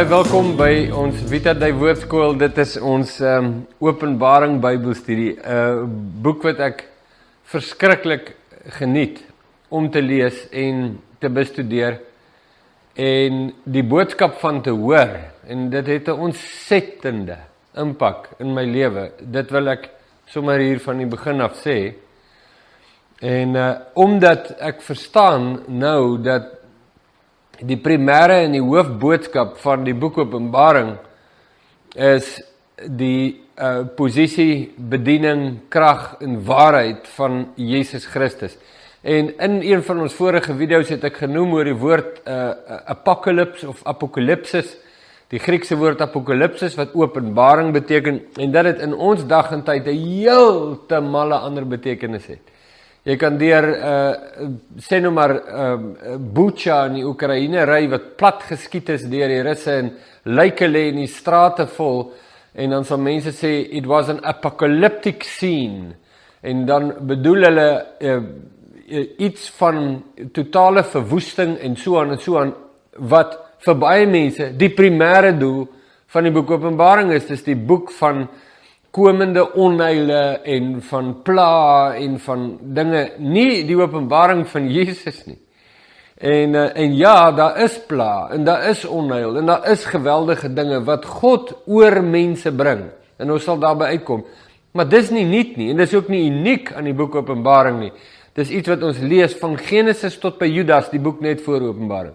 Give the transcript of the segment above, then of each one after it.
Baie welkom by ons Vita Dei Woordskool. Dit is ons ehm um, Openbaring Bybelstudie, 'n uh, boek wat ek verskriklik geniet om te lees en te bestudeer en die boodskap van te hoor en dit het 'n ontsettende impak in my lewe. Dit wil ek sommer hier van die begin af sê. En uh omdat ek verstaan nou dat die primêre en die hoofboodskap van die boek Openbaring is die uh posisie, bediening, krag en waarheid van Jesus Christus. En in een van ons vorige video's het ek genoem oor die woord uh apocalypse of apocalypsis, die Griekse woord apocalypsis wat openbaring beteken en dat dit in ons dag en tyd 'n heeltemal 'n ander betekenis het. Jy kan deur uh sê nou maar ehm uh, Bucha in die Oekraïne ry wat plat geskiet is deur die Russe en lyke lê in die strate vol en dan sal mense sê it was an apocalyptic scene. En dan bedoel hulle uh, iets van totale verwoesting en so aan en so aan wat vir baie mense die primêre doel van die boek Openbaring is. Dis die boek van komende onheile en van pla en van dinge nie die openbaring van Jesus nie. En eh, en ja, daar is pla en daar is onheil en daar is geweldige dinge wat God oor mense bring. En ons sal daarby uitkom. Maar dis nie nuut nie en dis ook nie uniek aan die boek Openbaring nie. Dis iets wat ons lees van Genesis tot by Judas, die boek net voor Openbaring.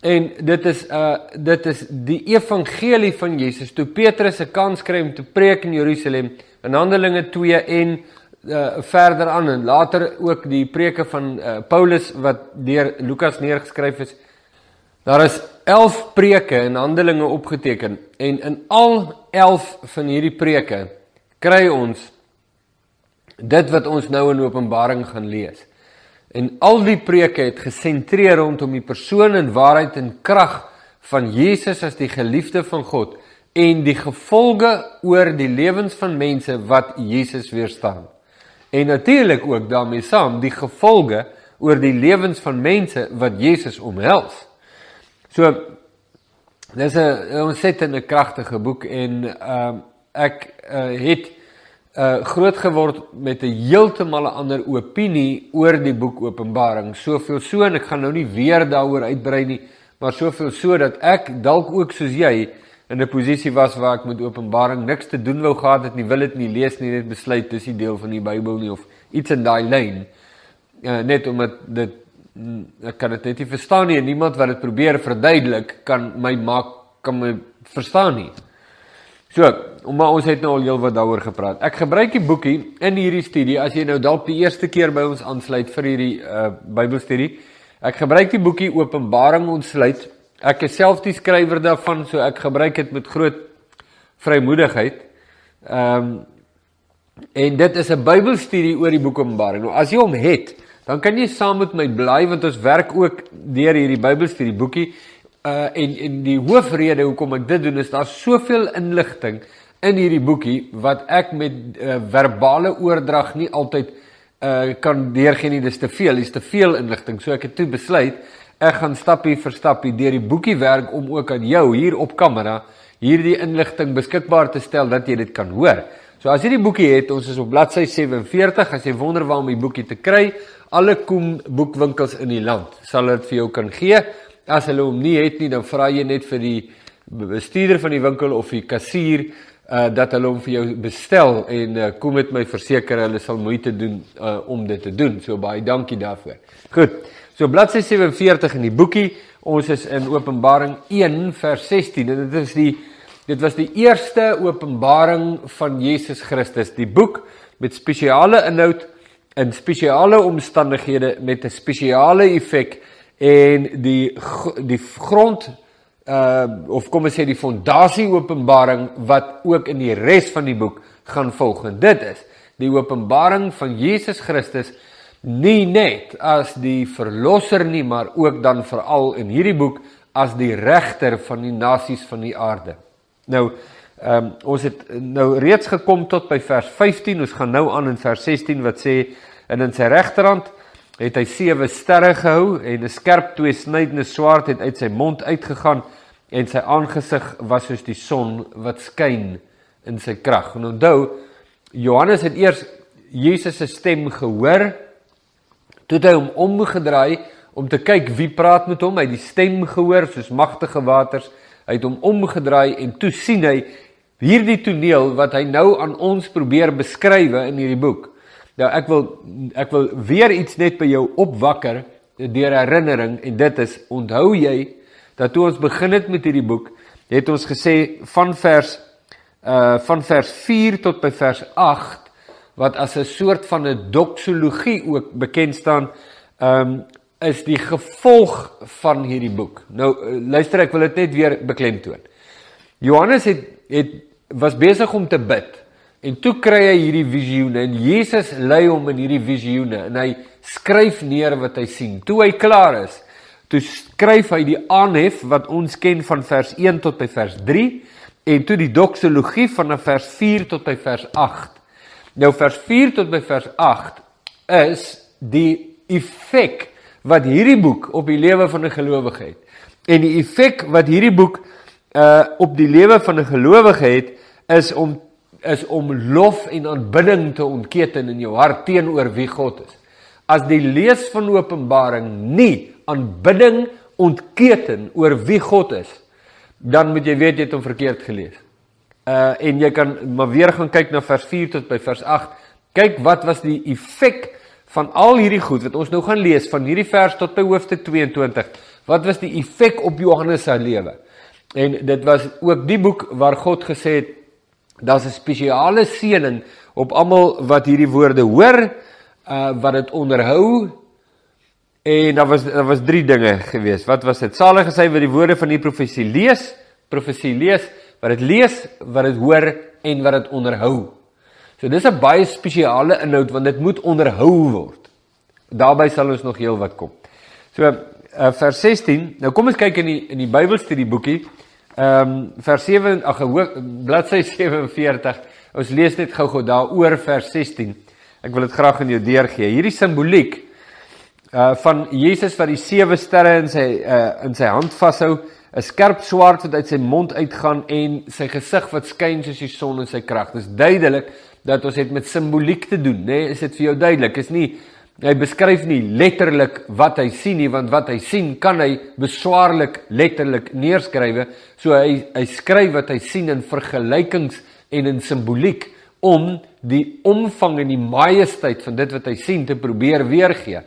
En dit is uh dit is die evangelie van Jesus. Toe Petrus 'n kans kry om te preek in Jerusalem in Handelinge 2 en uh verder aan en later ook die preke van uh Paulus wat deur Lukas neergeskryf is. Daar is 11 preke in Handelinge opgeteken en in al 11 van hierdie preke kry ons dit wat ons nou in Openbaring gaan lees. En al die preke het gesentreer rondom die persoon en waarheid en krag van Jesus as die geliefde van God en die gevolge oor die lewens van mense wat Jesus weerstaan. En natuurlik ook daarmee saam die gevolge oor die lewens van mense wat Jesus omhels. So dis 'n ontsettende kragtige boek en ehm uh, ek uh, het uh groot geword met 'n heeltemal 'n ander opinie oor die boek Openbaring. Soveel so en ek gaan nou nie weer daaroor uitbrei nie, maar soveel so dat ek dalk ook soos jy in 'n posisie was waar ek met Openbaring niks te doen wou gehad het nie, wil dit nie lees nie, net besluit dis nie deel van die Bybel nie of iets in daai lyn. Uh net omdat dit mm, ek kan dit net nie verstaan nie en niemand wat dit probeer verduidelik kan my maak kan my verstaan nie. So, maar ons het nou al heelwat daaroor gepraat. Ek gebruik die boekie in hierdie studie as jy nou dalk die eerste keer by ons aansluit vir hierdie uh Bybelstudie. Ek gebruik die boekie Openbaring ontsluit. Ek is self die skrywer daarvan, so ek gebruik dit met groot vrymoedigheid. Ehm um, en dit is 'n Bybelstudie oor die boek Openbaring. Nou as jy hom het, dan kan jy saam met my bly want ons werk ook deur hierdie Bybelstudie boekie uh en en die hoofrede hoekom ek dit doen is daar soveel inligting in hierdie boekie wat ek met uh, verbale oordrag nie altyd uh kan deurgee nie. Dis te veel dis te veel inligting. So ek het toe besluit ek gaan stappie vir stappie deur die boekie werk om ook aan jou hier op kamera hierdie inligting beskikbaar te stel dat jy dit kan hoor. So as jy die boekie het ons is op bladsy 47 as jy wonder waar om die boekie te kry alle koem boekwinkels in die land sal dit vir jou kan gee As hulle hom nie het nie, dan vra jy net vir die bestuurder van die winkel of die kassier uh dat hulle hom vir jou bestel en uh, kom met my verseker hulle sal moeite doen uh om dit te doen. So baie dankie daarvoor. Goed. So bladsy 47 in die boekie. Ons is in Openbaring 1 vers 16 en dit is die dit was die eerste openbaring van Jesus Christus. Die boek met spesiale inhoud in spesiale omstandighede met 'n spesiale effek en die die grond uh of kom ons sê die fondasie openbaring wat ook in die res van die boek gaan volg en dit is die openbaring van Jesus Christus nie net as die verlosser nie maar ook dan veral in hierdie boek as die regter van die nasies van die aarde. Nou ehm um, ons het nou reeds gekom tot by vers 15 ons gaan nou aan in vers 16 wat sê en in sy regterhand het hy sewe sterre gehou en 'n skerp tweesnydende swaard het uit sy mond uitgegaan en sy aangesig was soos die son wat skyn in sy krag. En onthou, Johannes het eers Jesus se stem gehoor, toe hy hom omgedraai om te kyk wie praat met hom. Hy het die stem gehoor soos magtige waters. Hy het hom omgedraai en toe sien hy hierdie toneel wat hy nou aan ons probeer beskrywe in hierdie boek. Nou ek wil ek wil weer iets net by jou opwakker deur herinnering en dit is onthou jy dat toe ons begin het met hierdie boek het ons gesê van vers uh van vers 4 tot by vers 8 wat as 'n soort van 'n doxologie ook bekend staan um is die gevolg van hierdie boek. Nou luister ek wil dit net weer beklemtoon. Johannes het het was besig om te bid En toe kry hy hierdie visioene en Jesus lei hom in hierdie visioene en hy skryf neer wat hy sien. Toe hy klaar is, toe skryf hy die aanhef wat ons ken van vers 1 tot by vers 3 en toe die doxologie van vers 4 tot by vers 8. Nou vers 4 tot by vers 8 is die effek wat hierdie boek op die lewe van 'n gelowige het. En die effek wat hierdie boek uh op die lewe van 'n gelowige het is om is om lof en aanbidding te ontketen in jou hart teenoor wie God is. As die lees van Openbaring nie aanbidding ontketen oor wie God is, dan moet jy weet jy het hom verkeerd gelees. Uh en jy kan maar weer gaan kyk na vers 4 tot by vers 8. Kyk wat was die effek van al hierdie goed wat ons nou gaan lees van hierdie vers tot by hoofstuk 22. Wat was die effek op Johannes se lewe? En dit was ook die boek waar God gesê het Daar's 'n spesiale seëning op almal wat hierdie woorde hoor, uh wat dit onderhou. En daar was daar was drie dinge gewees. Wat was dit? Salig gesê wat die woorde van die profesie lees, profesie lees, wat dit lees, wat dit hoor en wat dit onderhou. So dis 'n baie spesiale inhoud want dit moet onderhou word. Daarby sal ons nog heel wat kom. So uh, vers 16. Nou kom ons kyk in die in die Bybelstudie boekie. Ehm um, vers 7 ag bladsy 47. Ons lees net gou-gou daaroor vers 16. Ek wil dit graag aan jou deurgee. Hierdie simboliek uh van Jesus wat die sewe sterre in sy uh in sy hand vashou, 'n skerp swaard wat uit sy mond uitgaan en sy gesig wat skyn soos die son in sy krag. Dis duidelik dat ons het met simboliek te doen, nê? Nee, is dit vir jou duidelik? Is nie Hy beskryf nie letterlik wat hy sien nie want wat hy sien kan hy beswaarlik letterlik neerskrywe. So hy hy skryf wat hy sien in vergelykings en in simboliek om die omvang en die majesteit van dit wat hy sien te probeer weergee.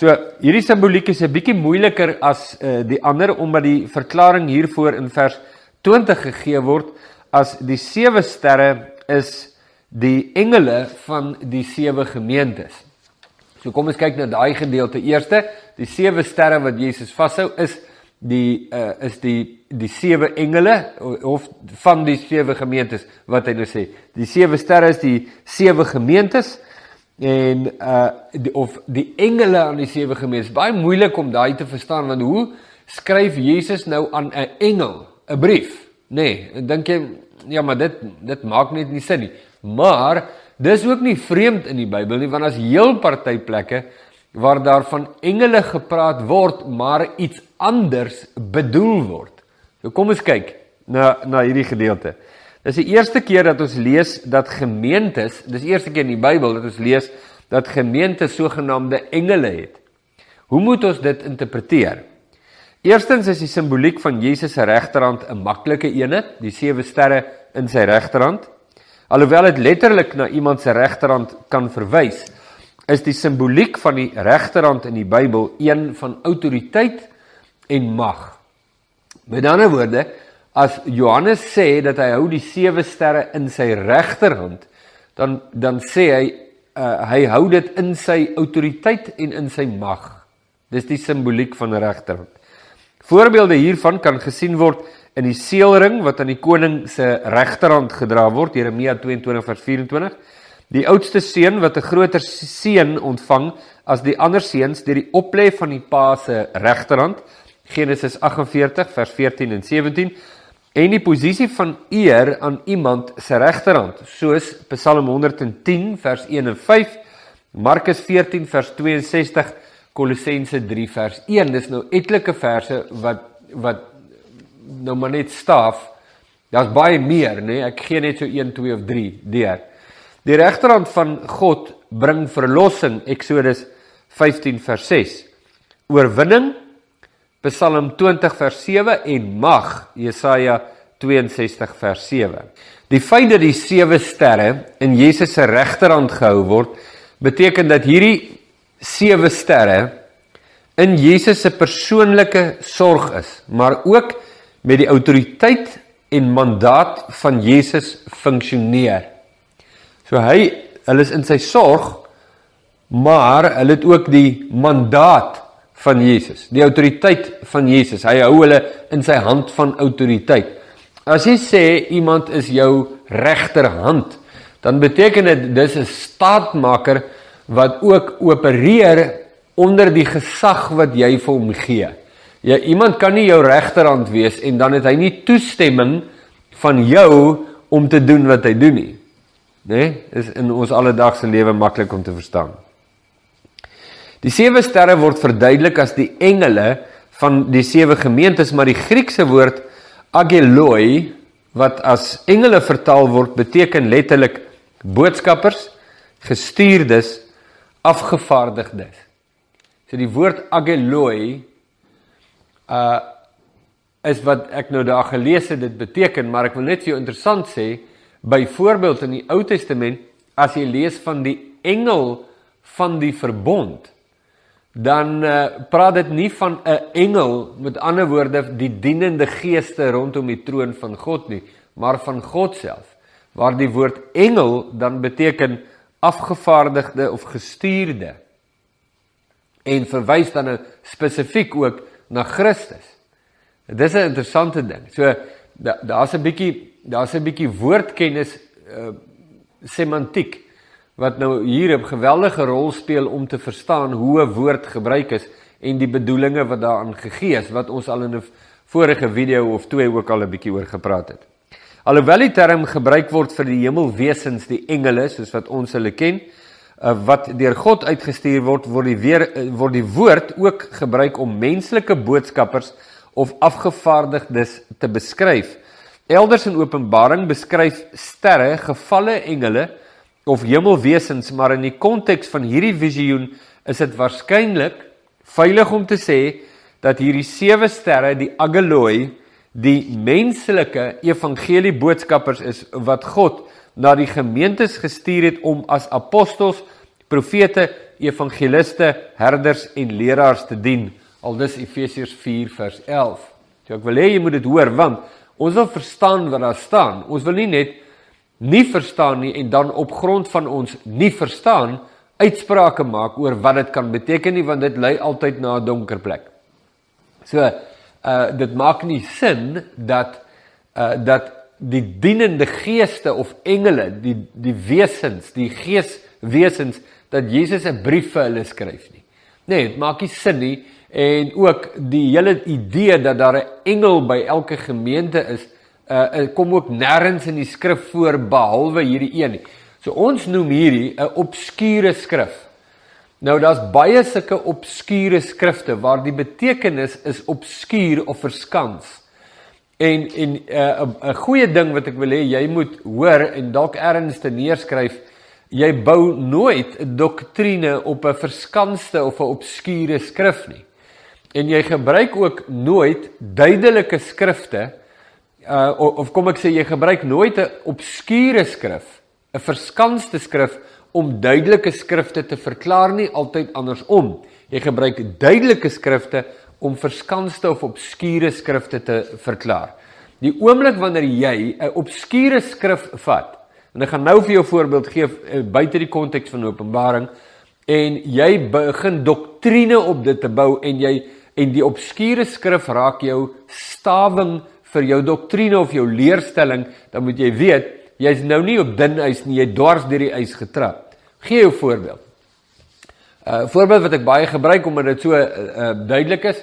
So hierdie simboliek is 'n bietjie moeiliker as uh, die ander omdat die verklaring hiervoor in vers 20 gegee word as die sewe sterre is die engele van die sewe gemeentes. So kom ons kyk na daai gedeelte. Eerste, die sewe sterre wat Jesus vashou is die uh, is die die sewe engele of van die sewe gemeentes wat hy nou sê. Die sewe sterre is die sewe gemeentes en uh die, of die engele aan die sewe gemeentes. Baie moeilik om daai te verstaan want hoe skryf Jesus nou aan 'n engel 'n brief? Nee, dink jy ja, maar dit dit maak net nie sin nie. Maar Dis ook nie vreemd in die Bybel nie want as heel party plekke waar daar van engele gepraat word maar iets anders bedoel word. So kom ons kyk na na hierdie gedeelte. Dis die eerste keer dat ons lees dat gemeentes, dis die eerste keer in die Bybel dat ons lees dat gemeentes sogenaamde engele het. Hoe moet ons dit interpreteer? Eerstens is die simboliek van Jesus se regterhand 'n maklike ene, die sewe sterre in sy regterhand. Alhoewel dit letterlik na iemand se regterhand kan verwys, is die simboliek van die regterhand in die Bybel een van autoriteit en mag. Met ander woorde, as Johannes sê dat hy hou die sewe sterre in sy regterhand, dan dan sê hy uh, hy hou dit in sy autoriteit en in sy mag. Dis die simboliek van regterhand. Voorbeelde hiervan kan gesien word in die seelring wat aan die koning se regterhand gedra word Jeremia 22 vers 24 die oudste seun wat 'n groter seën ontvang as die ander seuns deur die oplê van die pa se regterhand Genesis 48 vers 14 en 17 en die posisie van eer aan iemand se regterhand soos Psalm 110 vers 1 en 5 Markus 14 vers 62, Kolossense 3 vers 1. Dis nou etlike verse wat wat nou maar net staaf. Daar's baie meer, nê? Nee? Ek gee net so 1, 2 of 3 deur. Die regterhand van God bring verlossing, Eksodus 15 vers 6. Oorwinning, Psalm 20 vers 7 en mag, Jesaja 62 vers 7. Die feit dat die sewe sterre in Jesus se regterhand gehou word, beteken dat hierdie sewe sterre in Jesus se persoonlike sorg is, maar ook met die autoriteit en mandaat van Jesus funksioneer. So hy hulle is in sy sorg, maar hulle het ook die mandaat van Jesus, die autoriteit van Jesus. Hy hou hulle in sy hand van autoriteit. As jy sê iemand is jou regterhand, dan beteken dit dis 'n staatmaker wat ook opereer onder die gesag wat jy vir hom gee. Ja, iemand kan nie jou regterhand wees en dan het hy nie toestemming van jou om te doen wat hy doen nie. Né? Nee? Is in ons alledaagse lewe maklik om te verstaan. Die sewe sterre word verduidelik as die engele van die sewe gemeentes, maar die Griekse woord Ageloi wat as engele vertaal word beteken letterlik boodskappers, gestuurdes, afgevaardigdes. So die woord ageloi uh is wat ek nou daar gelees het dit beteken, maar ek wil net vir jou interessant sê, byvoorbeeld in die Ou Testament as jy lees van die engel van die verbond, dan uh, praat dit nie van 'n engel met ander woorde die dienende geeste rondom die troon van God nie, maar van God self. Waar die woord engel dan beteken afgevaardigde of gestuurde en verwys dan nou spesifiek ook na Christus. Dis 'n interessante ding. So daar's 'n bietjie daar's 'n bietjie woordkennis uh, semantiek wat nou hier 'n geweldige rol speel om te verstaan hoe 'n woord gebruik is en die bedoelinge wat daaraan gegee is wat ons al in 'n vorige video of twee ook al 'n bietjie oor gepraat het. Alhoewel die term gebruik word vir die hemelwesens, die engele soos wat ons hulle ken, wat deur God uitgestuur word, word die weer uh, word die woord ook gebruik om menslike boodskappers of afgevaardigdes te beskryf. Elders in Openbaring beskryf sterre gevalle engele of hemelwesens, maar in die konteks van hierdie visioen is dit waarskynlik veilig om te sê dat hierdie sewe sterre die ageloi die menslike evangelie boodskappers is wat God na die gemeentes gestuur het om as apostels, profete, evangeliste, herders en leraars te dien. Aldus Efesiërs 4 vers 11. So ek wil hê jy moet dit hoor want ons wil verstaan wat daar staan. Ons wil nie net nie verstaan nie en dan op grond van ons nie verstaan uitsprake maak oor wat dit kan beteken nie want dit lei altyd na 'n donker plek. So, uh dit maak nie sin dat uh dat die dienende geeste of engele, die die wesens, die geeswesens dat Jesus 'n brief vir hulle skryf nie. Nee, dit maak nie sin nie en ook die hele idee dat daar 'n engel by elke gemeente is, uh kom ook nêrens in die skrif voor behalwe hierdie een nie. So ons noem hierdie 'n obskure skrif. Nou daar's baie sulke obskure skrifte waar die betekenis is obskuur of verskans. En en 'n uh, 'n goeie ding wat ek wil hê jy moet hoor en dalk ergens te neerskryf, jy bou nooit 'n doktrine op 'n verskanste of 'n obskure skrif nie. En jy gebruik ook nooit duidelike skrifte uh of, of kom ek sê jy gebruik nooit 'n obskure skrif, 'n verskanste skrif om duidelike skrifte te verklaar nie, altyd andersom. Jy gebruik duidelike skrifte om verskanste of obskure skrifte te verklaar. Die oomblik wanneer jy 'n obskure skrif vat, en ek gaan nou vir jou voorbeeld gee uh, buite die konteks van Openbaring en jy begin doktrine op dit te bou en jy en die obskure skrif raak jou stawing vir jou doktrine of jou leerstelling, dan moet jy weet, jy's nou nie op dun ys nie, jy dwars deur die ys getrap. Gee jou voorbeeld. 'n uh, Voorbeeld wat ek baie gebruik omdat dit so uh, uh, duidelik is,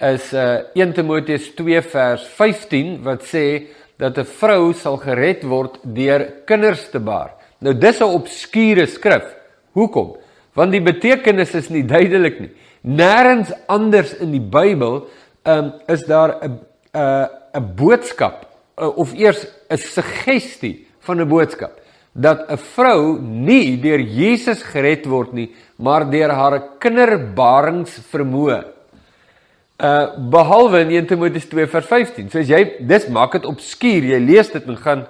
is uh, 1 Timoteus 2 vers 15 wat sê dat 'n vrou sal gered word deur kinders te baar. Nou dis 'n obskure skrif. Hoekom? want die betekenis is nie duidelik nie. Nêrens anders in die Bybel um, is daar 'n 'n 'n boodskap uh, of eers 'n suggestie van 'n boodskap dat 'n vrou nie deur Jesus gered word nie, maar deur haar kinderbaringsvermoë. Uh behalwe in 1 Timoteus 2 vers 15. So as jy dis maak dit obskuur, jy lees dit en gaan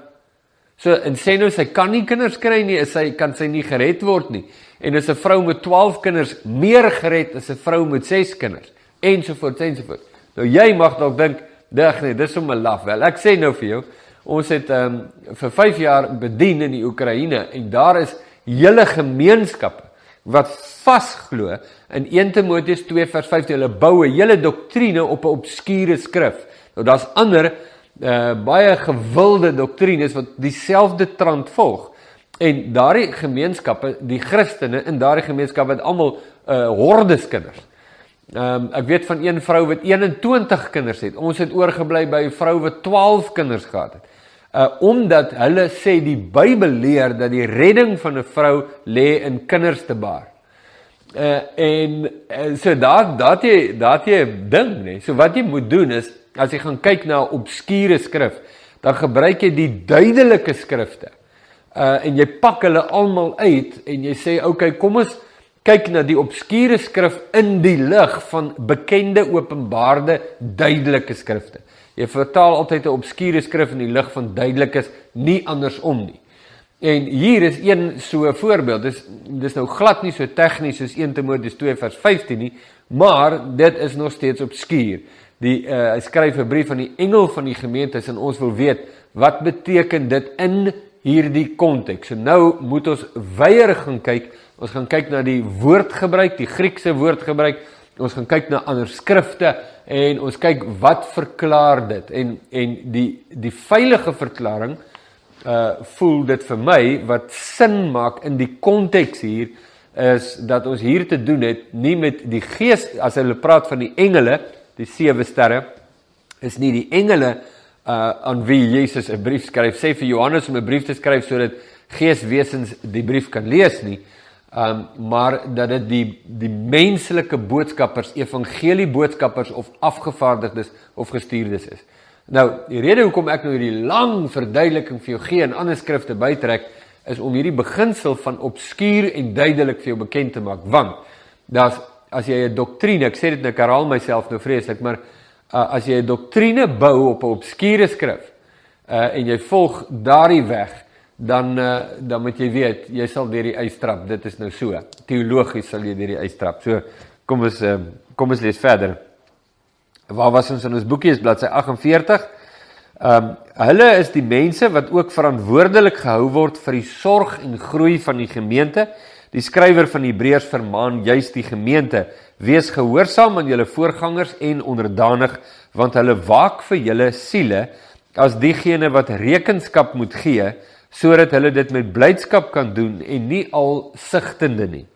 so en sê nou sy kan nie kinders kry nie, is sy kan sy nie gered word nie. En as 'n vrou met 12 kinders meer gered as 'n vrou met 6 kinders ensovoorts ensovoorts. Nou jy mag dalk dink, "Dig nee, dis sommer laf wel." Ek sê nou vir jou, ons het um, vir 5 jaar bedien in die Oekraïne en daar is hele gemeenskappe wat vasglo in 1 Timoteus 2 vers 15 hulle bou 'n hele doktrine op 'n obskure skrif. Nou daar's ander uh baie gewilde doktrines wat dieselfde trant volg. En daardie gemeenskappe, die Christene in daardie gemeenskap het almal uh hordes kinders. Ehm um, ek weet van een vrou wat 21 kinders het. Ons het oorgebly by 'n vrou wat 12 kinders gehad het uh omdat hulle sê die Bybel leer dat die redding van 'n vrou lê in kinders te baar. Uh en uh, so daar daar jy daar jy ding nê. So wat jy moet doen is as jy gaan kyk na obskure skrif, dan gebruik jy die duidelike skrifte. Uh en jy pak hulle almal uit en jy sê okay, kom ons kyk na die obskure skrif in die lig van bekende openbaarde duidelike skrifte. Jy vertaal altyd 'n obskure skrif in die lig van duidelikes, nie andersom nie. En hier is een so 'n voorbeeld. Dis dis nou glad nie so tegnies soos 1 Timoteus 2 vers 15 nie, maar dit is nog steeds obskuur. Die uh, hy skryf 'n brief aan die engel van die gemeente en ons wil weet wat beteken dit in hierdie konteks. So nou moet ons weier gaan kyk. Ons gaan kyk na die woordgebruik, die Griekse woordgebruik. Ons gaan kyk na ander skrifte en ons kyk wat verklaar dit. En en die die veilige verklaring uh voel dit vir my wat sin maak in die konteks hier is dat ons hier te doen het nie met die gees as hulle praat van die engele die sewe sterre is nie die engele uh aan wie Jesus 'n brief skryf sê vir Johannes om 'n brief te skryf sodat geeswesens die brief kan lees nie Um maar dat dit die die menslike boodskappers, evangelie boodskappers of afgevaardigdes of gestuurdes is. Nou, die rede hoekom ek nou hierdie lang verduideliking vir jou gee en ander skrifte bytrek is om hierdie beginsel van obskuur en duidelik vir jou bekend te maak. Want daar's as jy 'n doktrine, ek sê dit nou ek herhaal myself nou vreeslik, maar uh, as jy 'n doktrine bou op 'n obskure skrif uh, en jy volg daardie weg dan uh, dan moet jy weet jy sal deur die ys trap dit is nou so teologies sal jy deur die ys trap so kom ons uh, kom ons lees verder. Waar was ons in ons boekie? Is bladsy 48 ehm um, hulle is die mense wat ook verantwoordelik gehou word vir die sorg en groei van die gemeente. Die skrywer van Hebreërs vermaan juis die gemeente. Wees gehoorsaam aan julle voorgangers en onderdanig want hulle waak vir julle siele as diegene wat rekenskap moet gee sodat hulle dit met blydskap kan doen en nie al sigtende nie.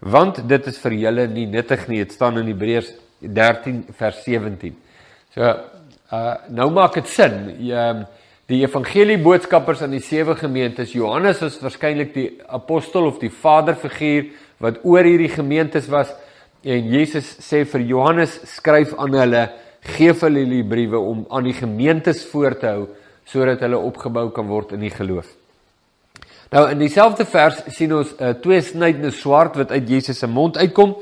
Want dit is vir julle nie nuttig nie. Dit staan in Hebreërs 13 vers 17 so uh nou maak dit sin. Jy ehm, die evangelie boodskappers aan die sewe gemeentes. Johannes is waarskynlik die apostel of die vaderfiguur wat oor hierdie gemeentes was. En Jesus sê vir Johannes skryf aan hulle gee vir hulle die briewe om aan die gemeentes voor te hou sodat hulle opgebou kan word in die geloof Nou in dieselfde vers sien ons 'n uh, twee snydende swaard wat uit Jesus se mond uitkom.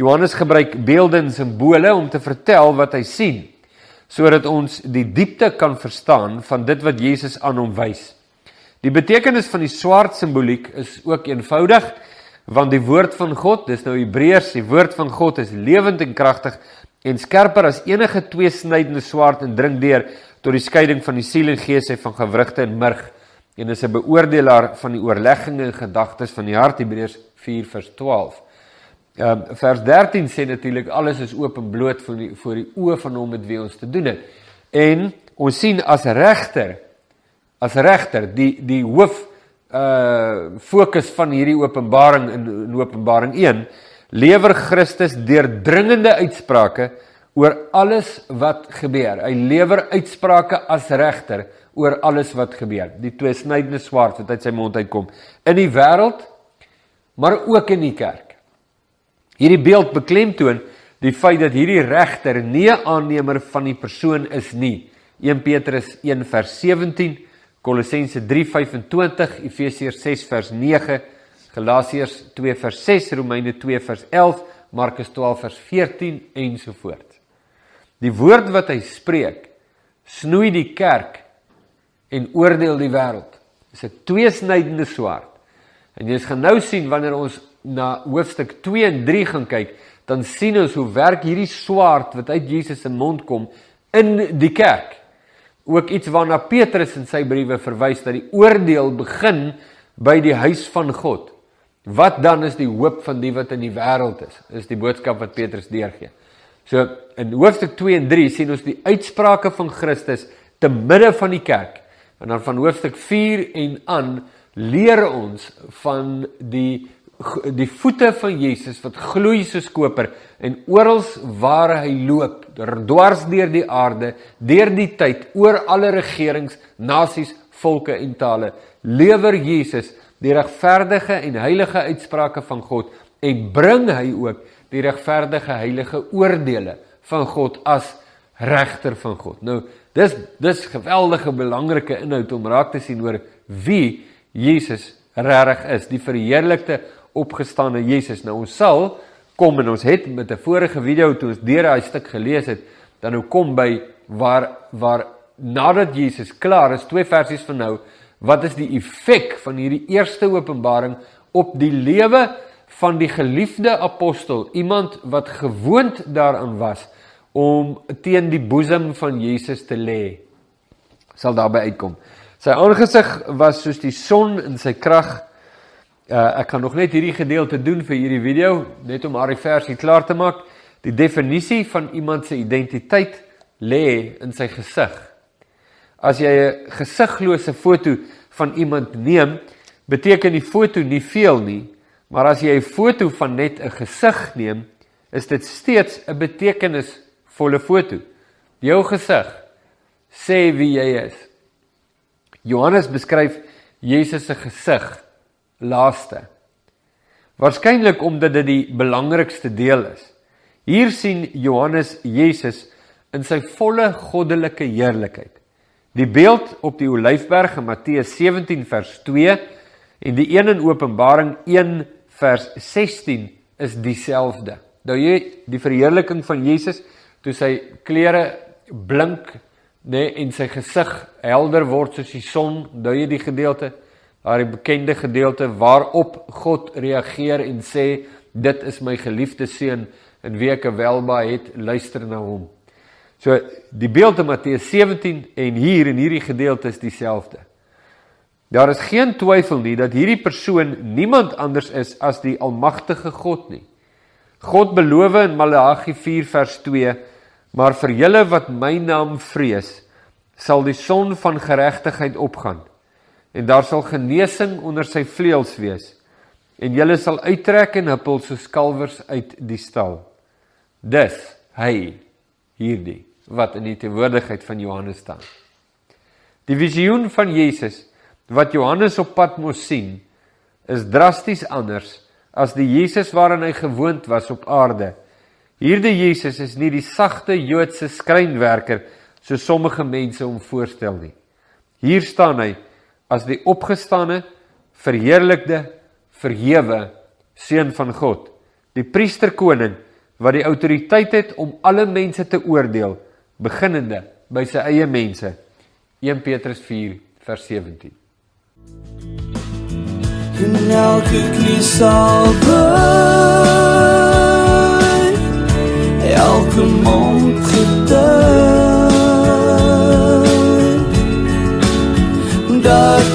Johannes gebruik beelde en simbole om te vertel wat hy sien sodat ons die diepte kan verstaan van dit wat Jesus aan hom wys. Die betekenis van die swaard simboliek is ook eenvoudig want die woord van God, dis nou Hebreërs, die woord van God is lewend en kragtig en skerper as enige twee snydende swaard en dring deur tot die skeiding van die siel en gees en van gewrigte en murg en is 'n beoordelaar van die oorlegginge en gedagtes van die hart Hebreërs 4 vers 12. Ehm um, vers 13 sê natuurlik alles is oop en bloot vir die voor die oë van hom met wie ons te doen het. En ons sien as regter as regter die die hoof uh fokus van hierdie openbaring in, in Openbaring 1 lewer Christus deurdringende uitsprake oor alles wat gebeur. Hy lewer uitsprake as regter oor alles wat gebeur. Die twee snydende swaard wat uit sy mond uitkom in die wêreld, maar ook in die kerk. Hierdie beeld beklemtoon die feit dat hierdie regter nie 'n aannemer van die persoon is nie. 1 Petrus 1 vers 17, Kolossense 3:25, Efesiërs 6 vers 9, Galasiërs 2 vers 6, Romeine 2 vers 11, Markus 12 vers 14 ensovoorts. Die woord wat hy spreek, snoei die kerk en oordeel die wêreld. Dis 'n tweesnydende swaard. En jy gaan nou sien wanneer ons na hoofstuk 2 en 3 gaan kyk, dan sien ons hoe werk hierdie swaard wat uit Jesus se mond kom in die kerk. Ook iets waarna Petrus in sy briewe verwys dat die oordeel begin by die huis van God. Wat dan is die hoop van die wat in die wêreld is? Is die boodskap wat Petrus deurgee. So in hoofstuk 2 en 3 sien ons die uitsprake van Christus te midde van die kerk. En dan van hoofstuk 4 en aan leer ons van die die voete van Jesus wat gloei soos koper en oral waar hy loop, dwars deur die aarde, deur die tyd, oor alle regerings, nasies, volke en tale, lewer Jesus die regverdige en heilige uitsprake van God en bring hy ook die regverdige heilige oordeele van God as regter van God. Nou, dis dis geweldige belangrike inhoud om raak te sien oor wie Jesus regtig is, die verheerlikte opgestane Jesus. Nou ons sal kom en ons het met 'n vorige video toe ons deur daai stuk gelees het, dan nou kom by waar waar nadat Jesus klaar is, twee versies van nou, wat is die effek van hierdie eerste openbaring op die lewe van die geliefde apostel, iemand wat gewoond daaraan was om teen die boesem van Jesus te lê. Sal daarby uitkom. Sy aangesig was soos die son in sy krag Uh, ek kan nog net hierdie gedeelte doen vir hierdie video net om daai versie klaar te maak. Die definisie van iemand se identiteit lê in sy gesig. As jy 'n gesiglose foto van iemand neem, beteken die foto nie veel nie, maar as jy 'n foto van net 'n gesig neem, is dit steeds 'n betekenisvolle foto. Jou gesig sê wie jy is. Johannes beskryf Jesus se gesig laaste. Waarskynlik omdat dit die belangrikste deel is. Hier sien Johannes Jesus in sy volle goddelike heerlikheid. Die beeld op die Olyfberg in Matteus 17 vers 2 en die een in Openbaring 1 vers 16 is dieselfde. Nou jy die verheerliking van Jesus toe sy klere blink nê nee, en sy gesig helder word soos die son, dui jy die gedeelte daardie bekende gedeelte waarop God reageer en sê dit is my geliefde seun in wie ek welbaai het luister na hom. So die beeld in Matteus 17 en hier in hierdie gedeelte is dieselfde. Daar is geen twyfel nie dat hierdie persoon niemand anders is as die almagtige God nie. God beloof in Maleagi 4 vers 2: "Maar vir julle wat my naam vrees, sal die son van geregtigheid opgaan." en daar sal genesing onder sy vleuels wees en julle sal uittrek en huppel soos kalwers uit die stal. Dis hy hierdie wat in die teenwoordigheid van Johannes staan. Die visioen van Jesus wat Johannes op Patmos sien is drasties anders as die Jesus waarin hy gewoond was op aarde. Hierdie Jesus is nie die sagte Joodse skrynwerker so sommige mense hom voorstel nie. Hier staan hy as die opgestane, verheerlikte, verhewe seun van God, die priesterkoning wat die autoriteit het om alle mense te oordeel, beginnende by sy eie mense. 1 Petrus 4 vers 17. En elke knie sal buig, elke mond getuig, dat